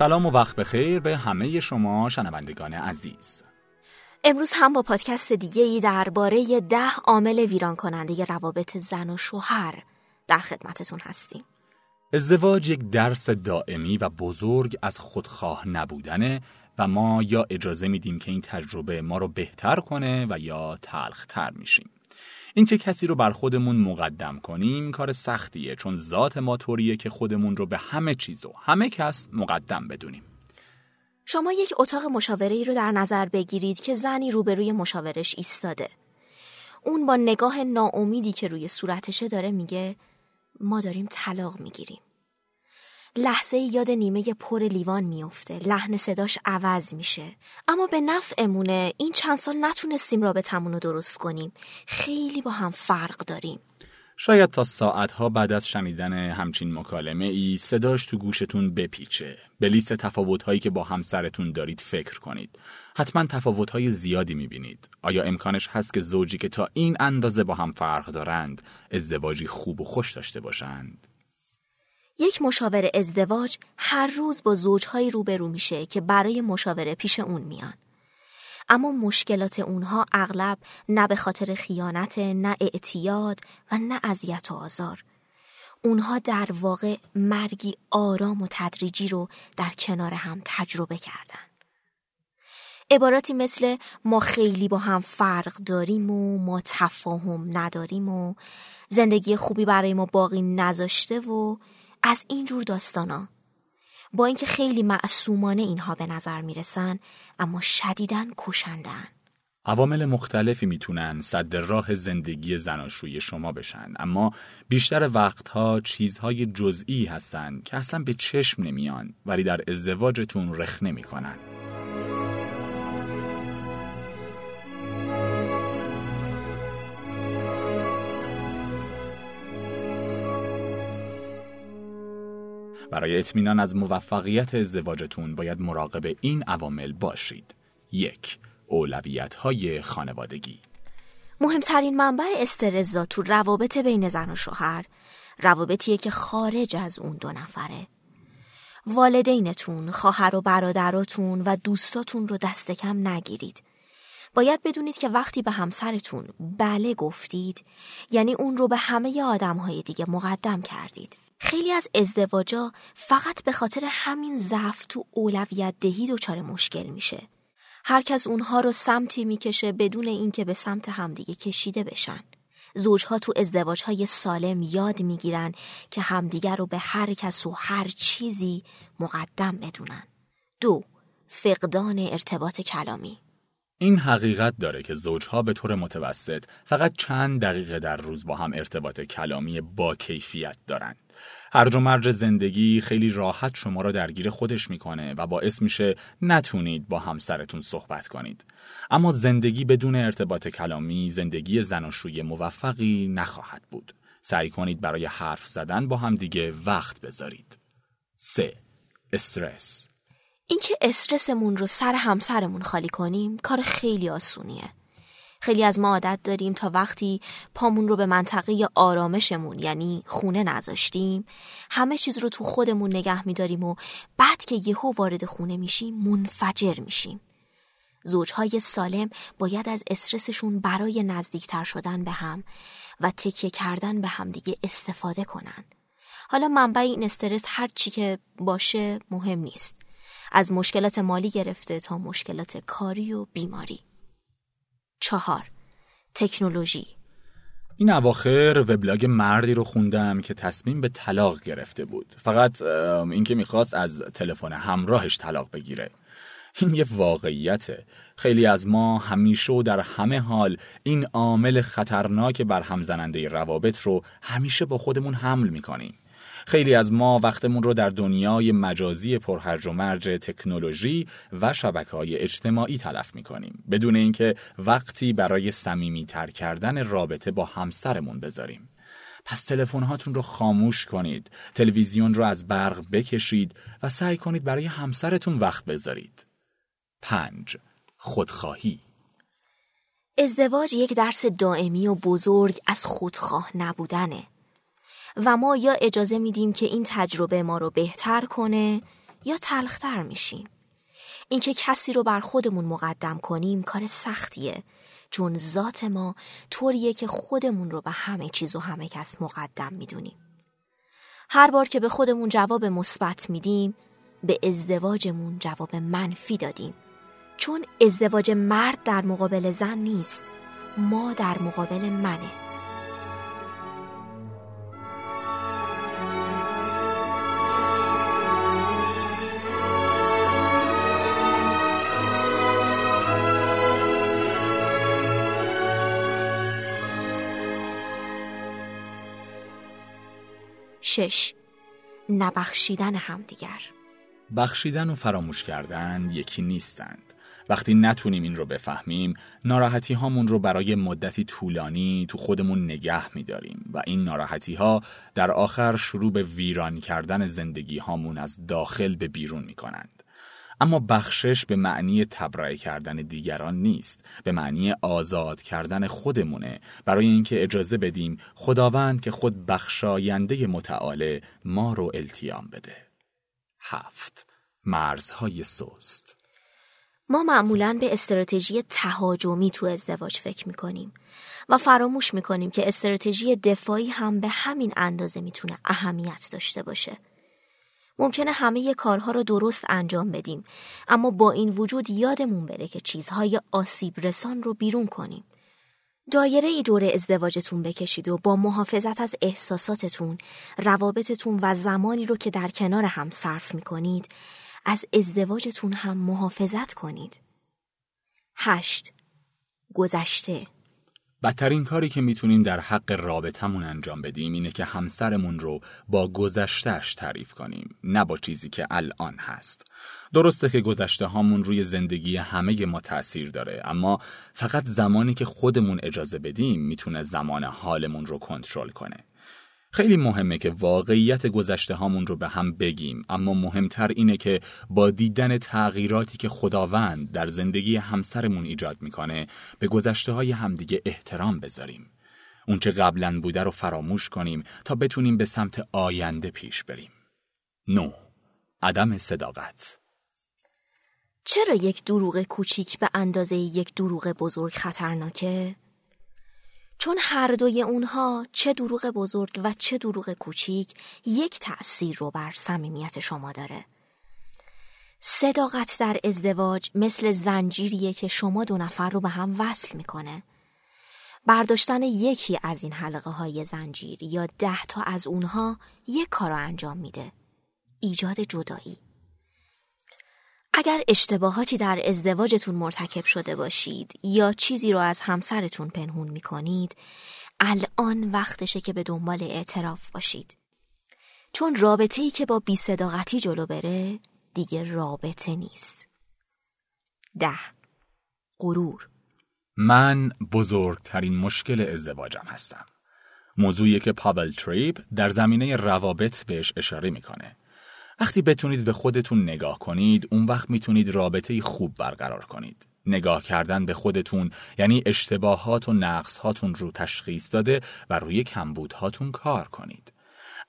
سلام و وقت بخیر به همه شما شنوندگان عزیز. امروز هم با پادکست دیگه ای درباره ده عامل ویران کننده روابط زن و شوهر در خدمتتون هستیم. ازدواج یک درس دائمی و بزرگ از خودخواه نبودنه و ما یا اجازه میدیم که این تجربه ما رو بهتر کنه و یا تلختر میشیم. اینکه کسی رو بر خودمون مقدم کنیم کار سختیه چون ذات ما طوریه که خودمون رو به همه چیز و همه کس مقدم بدونیم. شما یک اتاق مشاوره ای رو در نظر بگیرید که زنی روبروی مشاورش ایستاده. اون با نگاه ناامیدی که روی صورتشه داره میگه ما داریم طلاق می‌گیریم. لحظه یاد نیمه پر لیوان میفته لحن صداش عوض میشه. اما به نفعمونه این چند سال نتونستیم رابطمون رو درست کنیم. خیلی با هم فرق داریم. شاید تا ساعتها بعد از شنیدن همچین مکالمه ای صداش تو گوشتون بپیچه. به لیست تفاوتهایی که با همسرتون دارید فکر کنید. حتما تفاوتهای زیادی می‌بینید. آیا امکانش هست که زوجی که تا این اندازه با هم فرق دارند ازدواجی خوب و خوش داشته باشند؟ یک مشاور ازدواج هر روز با زوجهایی روبرو میشه که برای مشاوره پیش اون میان. اما مشکلات اونها اغلب نه به خاطر خیانت، نه اعتیاد و نه اذیت و آزار. اونها در واقع مرگی آرام و تدریجی رو در کنار هم تجربه کردن. عباراتی مثل ما خیلی با هم فرق داریم و ما تفاهم نداریم و زندگی خوبی برای ما باقی نذاشته و از این جور داستانا با اینکه خیلی معصومانه اینها به نظر می‌رسن اما شدیدن کشندن عوامل مختلفی می‌تونن صد راه زندگی زناشویی شما بشن اما بیشتر وقتها چیزهای جزئی هستن که اصلا به چشم نمیان ولی در ازدواجتون رخ نمی‌کنن. برای اطمینان از موفقیت ازدواجتون باید مراقب این عوامل باشید. یک، اولویت های خانوادگی مهمترین منبع استرزا تو روابط بین زن و شوهر روابطیه که خارج از اون دو نفره. والدینتون، خواهر و برادراتون و دوستاتون رو دست کم نگیرید. باید بدونید که وقتی به همسرتون بله گفتید یعنی اون رو به همه آدمهای دیگه مقدم کردید. خیلی از ازدواجا فقط به خاطر همین ضعف تو اولویت دهی دچار مشکل میشه. هر کس اونها رو سمتی می‌کشه بدون اینکه به سمت همدیگه کشیده بشن. زوجها تو ازدواجهای سالم یاد می‌گیرن که همدیگه رو به هر کس و هر چیزی مقدم بدونن. دو، فقدان ارتباط کلامی این حقیقت داره که زوجها به طور متوسط فقط چند دقیقه در روز با هم ارتباط کلامی با کیفیت دارند. هرج و مرج زندگی خیلی راحت شما را درگیر خودش می‌کنه و باعث میشه نتونید با همسرتون صحبت کنید. اما زندگی بدون ارتباط کلامی زندگی زناشویی موفقی نخواهد بود. سعی کنید برای حرف زدن با هم دیگه وقت بذارید. 3. استرس اینکه استرسمون رو سر همسرمون خالی کنیم کار خیلی آسونیه. خیلی از ما عادت داریم تا وقتی پامون رو به منطقه آرامشمون یعنی خونه نذاشتیم همه چیز رو تو خودمون نگه میداریم و بعد که یهو وارد خونه میشیم منفجر میشیم. زوجهای سالم باید از استرسشون برای نزدیکتر شدن به هم و تکیه کردن به همدیگه استفاده کنن. حالا منبع این استرس هر چی که باشه مهم نیست. از مشکلات مالی گرفته تا مشکلات کاری و بیماری. چهار تکنولوژی. این اواخر وبلاگ مردی رو خوندم که تصمیم به طلاق گرفته بود. فقط اینکه می‌خواست از تلفن همراهش طلاق بگیره. این یه واقعیته. خیلی از ما همیشه و در همه حال این عامل خطرناک بر همزننده روابط رو همیشه با خودمون حمل می‌کنیم. خیلی از ما وقتمون رو در دنیای مجازی پرهرج و مرج تکنولوژی و شبکه های اجتماعی تلف می‌کنیم. بدون اینکه وقتی برای صمیمی تر کردن رابطه با همسرمون بذاریم. پس تلفن هاتون رو خاموش کنید تلویزیون رو از برق بکشید و سعی کنید برای همسرتون وقت بذارید. پنج خودخواهی. ازدواج یک درس دائمی و بزرگ از خودخواه نبودنه. و ما یا اجازه میدیم که این تجربه ما رو بهتر کنه یا تلختر میشیم. اینکه کسی رو بر خودمون مقدم کنیم کار سختیه چون ذات ما طوریه که خودمون رو به همه چیز و همه کس مقدم می‌دونیم. هر بار که به خودمون جواب مثبت میدیم به ازدواجمون جواب منفی دادیم. چون ازدواج مرد در مقابل زن نیست ما در مقابل منه. شش. نبخشیدن همدیگر. بخشیدن و فراموش کردن یکی نیستند. وقتی نتونیم این رو بفهمیم ناراحتی هامون رو برای مدتی طولانی تو خودمون نگه میداریم و این ناراحتی ها در آخر شروع به ویران کردن زندگی هامون از داخل به بیرون می کنند. اما بخشش به معنی تبرئه کردن دیگران نیست به معنی آزاد کردن خودمونه. برای اینکه اجازه بدیم خداوند که خود بخشاینده متعاله ما رو التیام بده. هفت. مرزهای سست. ما معمولا به استراتژی تهاجمی تو ازدواج فکر می‌کنیم و فراموش می‌کنیم که استراتژی دفاعی هم به همین اندازه می‌تونه اهمیت داشته باشه. ممکنه همه کارها رو درست انجام بدیم اما با این وجود یادمون بره که چیزهای آسیب رسان رو بیرون کنیم. دایره ای دور ازدواجتون بکشید و با محافظت از احساساتتون، روابطتون و زمانی رو که در کنار هم صرف می‌کنید از ازدواجتون هم محافظت کنید. هشت گذشته بدترین کاری که می‌تونیم در حق رابطمون انجام بدیم اینه که همسرمون رو با گذشتهش تعریف کنیم نه با چیزی که الان هست. درسته که گذشته هامون روی زندگی همه ما تأثیر داره اما فقط زمانی که خودمون اجازه بدیم می‌تونه زمان حالمون رو کنترل کنه. خیلی مهمه که واقعیت گذشته هامون رو به هم بگیم. اما مهمتر اینه که با دیدن تغییراتی که خداوند در زندگی همسرمون ایجاد می‌کنه به گذشته های همدیگه احترام بذاریم. اونچه قبلا بوده رو فراموش کنیم تا بتونیم به سمت آینده پیش بریم. نو. عدم صداقت. چرا یک دروغ کوچیک به اندازه یک دروغ بزرگ خطرناکه؟ چون هر دوی اونها چه دروغ بزرگ و چه دروغ کوچیک یک تأثیر رو بر صمیمیت شما داره. صداقت در ازدواج مثل زنجیریه که شما دو نفر رو به هم وصل می‌کنه. برداشتن یکی از این حلقه های زنجیر یا ده تا از اونها یک کار رو انجام میده. ایجاد جدایی. اگر اشتباهاتی در ازدواجتون مرتکب شده باشید یا چیزی رو از همسرتون پنهون می کنید الان وقتشه که به دنبال اعتراف باشید. چون رابطه ای که با بیصداقتی جلو بره دیگه رابطه نیست. ده. غرور. من بزرگترین مشکل ازدواجم هستم. موضوعی که پاول تریب در زمینه روابط بهش اشاره می‌کنه. وقتی بتونید به خودتون نگاه کنید اون وقت می‌تونید رابطه خوب برقرار کنید. نگاه کردن به خودتون یعنی اشتباهات و نقصهاتون رو تشخیص داده و روی کمبودهاتون کار کنید.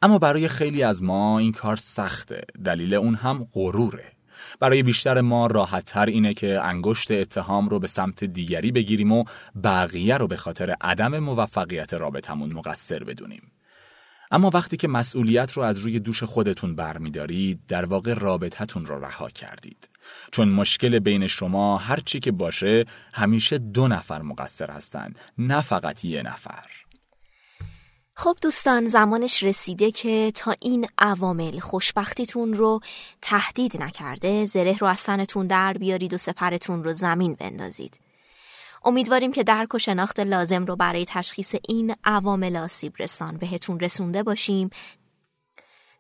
اما برای خیلی از ما این کار سخته. دلیل اون هم غروره. برای بیشتر ما راحتتر اینه که انگشت اتهام رو به سمت دیگری بگیریم و بقیه رو به خاطر عدم موفقیت رابطمون مقصر بدونیم. اما وقتی که مسئولیت رو از روی دوش خودتون برمیدارید در واقع رابطتون رو رها کردید. چون مشکل بین شما هر چی که باشه همیشه دو نفر مقصر هستند نه فقط یه نفر. خب دوستان زمانش رسیده که تا این عوامل خوشبختیتون رو تهدید نکرده زره رو از سنتون در بیارید و سپرتون رو زمین بندازید. امیدواریم که درک و شناخت لازم رو برای تشخیص این عوامل آسیب رسان بهتون رسونده باشیم.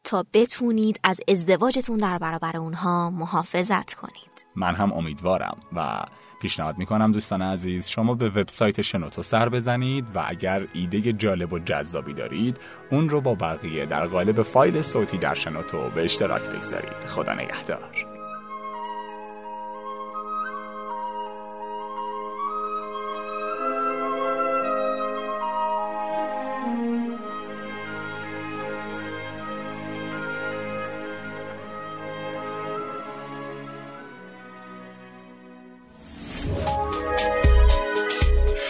تا بتونید از ازدواجتون در برابر اونها محافظت کنید. من هم امیدوارم و پیشنهاد می‌کنم دوستان عزیز شما به وبسایت شنوتو سر بزنید و اگر ایده جالب و جذابی دارید اون رو با بقیه در قالب فایل صوتی در شنوتو به اشتراک بگذارید. خدا نگهدار.